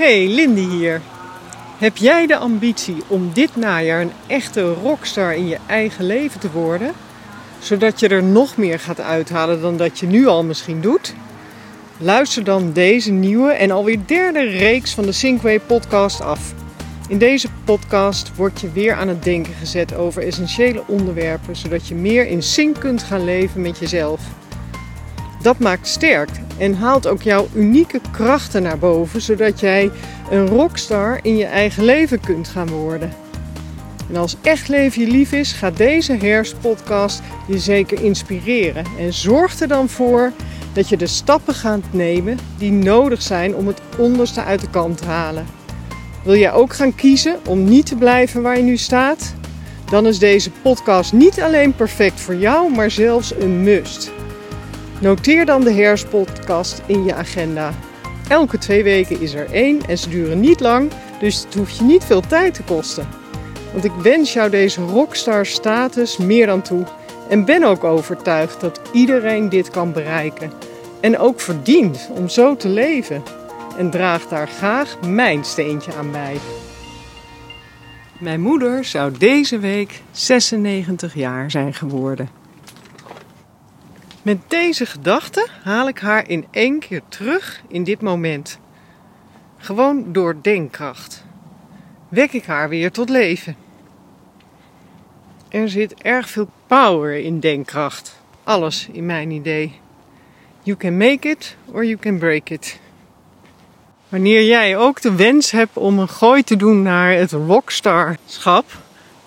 Hey, Lindy hier. Heb jij de ambitie om dit najaar een echte rockstar in je eigen leven te worden? Zodat je er nog meer gaat uithalen dan dat je nu al misschien doet? Luister dan deze nieuwe en alweer derde reeks van de Sinkway podcast af. In deze podcast word je weer aan het denken gezet over essentiële onderwerpen, zodat je meer in sync kunt gaan leven met jezelf. Dat maakt sterk en haalt ook jouw unieke krachten naar boven, zodat jij een rockstar in je eigen leven kunt gaan worden. En als echt leven je lief is, gaat deze herfstpodcast je zeker inspireren. En zorg er dan voor dat je de stappen gaat nemen die nodig zijn om het onderste uit de kant te halen. Wil jij ook gaan kiezen om niet te blijven waar je nu staat? Dan is deze podcast niet alleen perfect voor jou, maar zelfs een must. Noteer dan de herfstpodcast in je agenda. Elke twee weken is er één en ze duren niet lang, dus het hoeft je niet veel tijd te kosten. Want ik wens jou deze rockstar status meer dan toe en ben ook overtuigd dat iedereen dit kan bereiken. En ook verdient om zo te leven. En draag daar graag mijn steentje aan bij. Mijn moeder zou deze week 96 jaar zijn geworden. Met deze gedachte haal ik haar in één keer terug in dit moment. Gewoon door denkkracht. Wek ik haar weer tot leven. Er zit erg veel power in denkkracht. Alles in mijn idee. You can make it or you can break it. Wanneer jij ook de wens hebt om een gooi te doen naar het rockstarschap,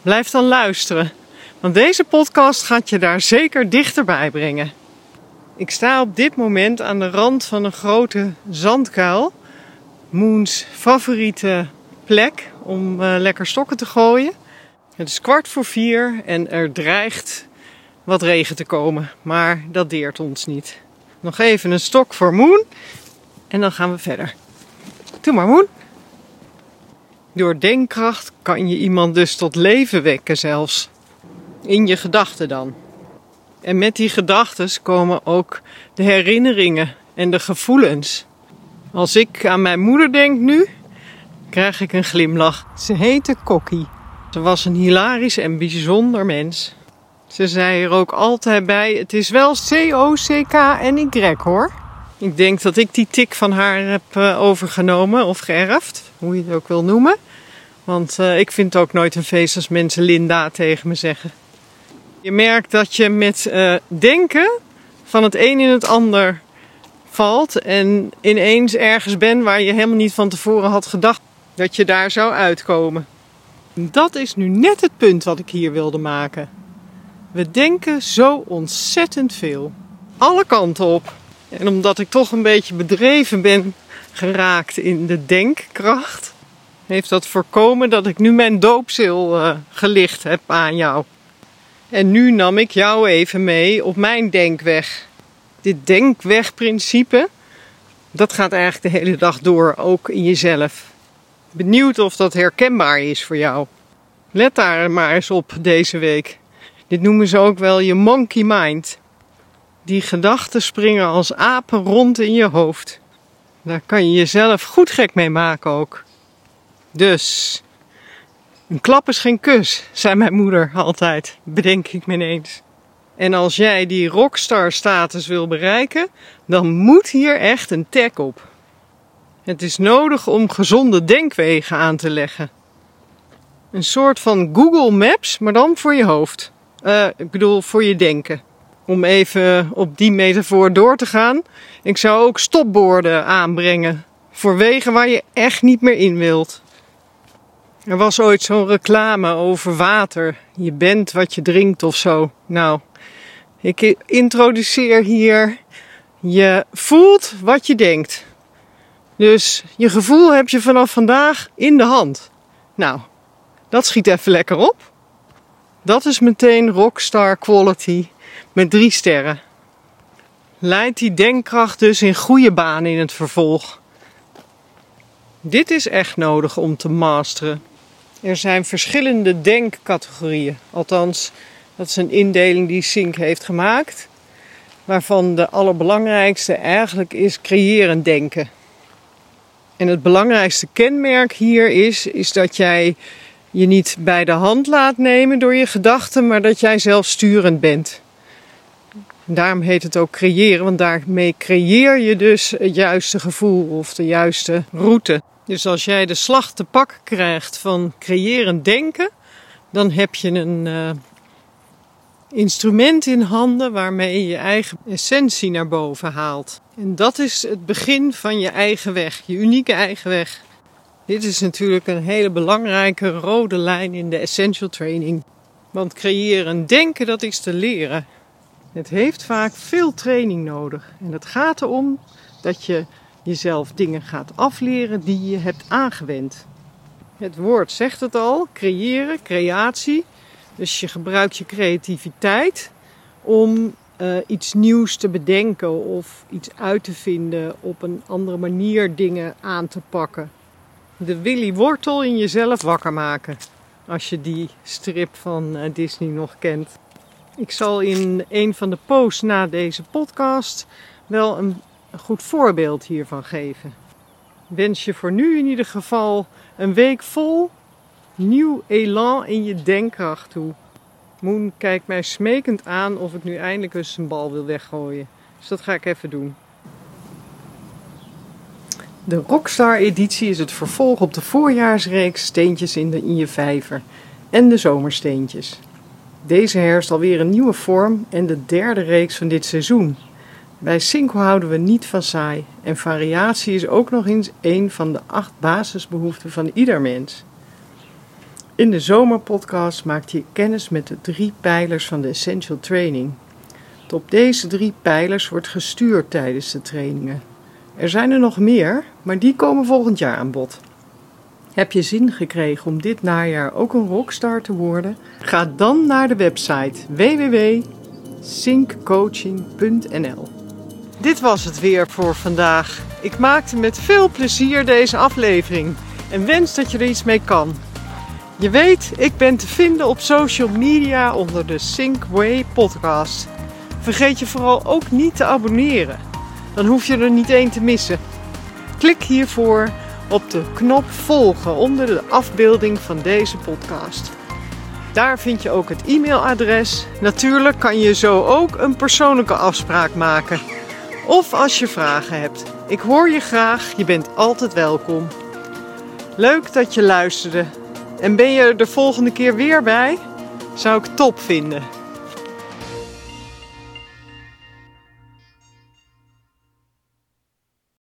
blijf dan luisteren. Want deze podcast gaat je daar zeker dichterbij brengen. Ik sta op dit moment aan de rand van een grote zandkuil. Moons favoriete plek om uh, lekker stokken te gooien. Het is kwart voor vier en er dreigt wat regen te komen, maar dat deert ons niet. Nog even een stok voor Moon en dan gaan we verder. Doe maar Moon. Door denkkracht kan je iemand dus tot leven wekken zelfs. In je gedachten dan. En met die gedachten komen ook de herinneringen en de gevoelens. Als ik aan mijn moeder denk nu, krijg ik een glimlach. Ze heette Kokkie. Ze was een hilarisch en bijzonder mens. Ze zei er ook altijd bij: het is wel C-O-C-K-N-Y hoor. Ik denk dat ik die tik van haar heb uh, overgenomen of geërfd, hoe je het ook wil noemen. Want uh, ik vind het ook nooit een feest als mensen Linda tegen me zeggen. Je merkt dat je met uh, denken van het een in het ander valt en ineens ergens bent waar je helemaal niet van tevoren had gedacht dat je daar zou uitkomen. Dat is nu net het punt wat ik hier wilde maken. We denken zo ontzettend veel. Alle kanten op. En omdat ik toch een beetje bedreven ben geraakt in de denkkracht, heeft dat voorkomen dat ik nu mijn doopzeel uh, gelicht heb aan jou. En nu nam ik jou even mee op mijn denkweg. Dit denkwegprincipe, dat gaat eigenlijk de hele dag door, ook in jezelf. Benieuwd of dat herkenbaar is voor jou. Let daar maar eens op deze week. Dit noemen ze ook wel je monkey mind. Die gedachten springen als apen rond in je hoofd. Daar kan je jezelf goed gek mee maken ook. Dus, een klap is geen kus, zei mijn moeder altijd, bedenk ik me ineens. En als jij die rockstar status wil bereiken, dan moet hier echt een tag op. Het is nodig om gezonde denkwegen aan te leggen. Een soort van Google Maps, maar dan voor je hoofd. Uh, ik bedoel, voor je denken. Om even op die metafoor door te gaan. Ik zou ook stopborden aanbrengen. Voor wegen waar je echt niet meer in wilt. Er was ooit zo'n reclame over water. Je bent wat je drinkt of zo. Nou, ik introduceer hier. Je voelt wat je denkt. Dus je gevoel heb je vanaf vandaag in de hand. Nou, dat schiet even lekker op. Dat is meteen rockstar quality met drie sterren. Leidt die denkkracht dus in goede banen in het vervolg. Dit is echt nodig om te masteren. Er zijn verschillende denkcategorieën. Althans, dat is een indeling die Sink heeft gemaakt. Waarvan de allerbelangrijkste eigenlijk is creëren denken. En het belangrijkste kenmerk hier is, is dat jij je niet bij de hand laat nemen door je gedachten, maar dat jij zelfsturend bent. daarom heet het ook creëren, want daarmee creëer je dus het juiste gevoel of de juiste route. Dus als jij de slag te pakken krijgt van creëren denken, dan heb je een uh, instrument in handen waarmee je je eigen essentie naar boven haalt. En dat is het begin van je eigen weg, je unieke eigen weg. Dit is natuurlijk een hele belangrijke rode lijn in de essential training. Want creëren denken, dat is te leren. Het heeft vaak veel training nodig. En het gaat erom dat je jezelf dingen gaat afleren die je hebt aangewend. Het woord zegt het al: creëren, creatie. Dus je gebruikt je creativiteit om uh, iets nieuws te bedenken of iets uit te vinden, op een andere manier dingen aan te pakken. De Willy Wortel in jezelf wakker maken, als je die strip van uh, Disney nog kent. Ik zal in een van de posts na deze podcast wel een goed voorbeeld hiervan geven. Wens je voor nu in ieder geval een week vol nieuw elan in je denkkracht toe. Moon kijkt mij smekend aan of ik nu eindelijk eens een bal wil weggooien. Dus dat ga ik even doen. De Rockstar editie is het vervolg op de voorjaarsreeks Steentjes in, de, in je vijver en de zomersteentjes. Deze herfst alweer een nieuwe vorm en de derde reeks van dit seizoen. Bij Cinco houden we niet van saai en variatie is ook nog eens een van de acht basisbehoeften van ieder mens. In de zomerpodcast maakt je kennis met de drie pijlers van de Essential Training. Op deze drie pijlers wordt gestuurd tijdens de trainingen. Er zijn er nog meer, maar die komen volgend jaar aan bod. Heb je zin gekregen om dit najaar ook een rockstar te worden? Ga dan naar de website www.synccoaching.nl. Dit was het weer voor vandaag. Ik maakte met veel plezier deze aflevering en wens dat je er iets mee kan. Je weet, ik ben te vinden op social media onder de Sync podcast. Vergeet je vooral ook niet te abonneren. Dan hoef je er niet één te missen. Klik hiervoor op de knop volgen onder de afbeelding van deze podcast. Daar vind je ook het e-mailadres. Natuurlijk kan je zo ook een persoonlijke afspraak maken. Of als je vragen hebt. Ik hoor je graag, je bent altijd welkom. Leuk dat je luisterde. En ben je er de volgende keer weer bij? Zou ik top vinden.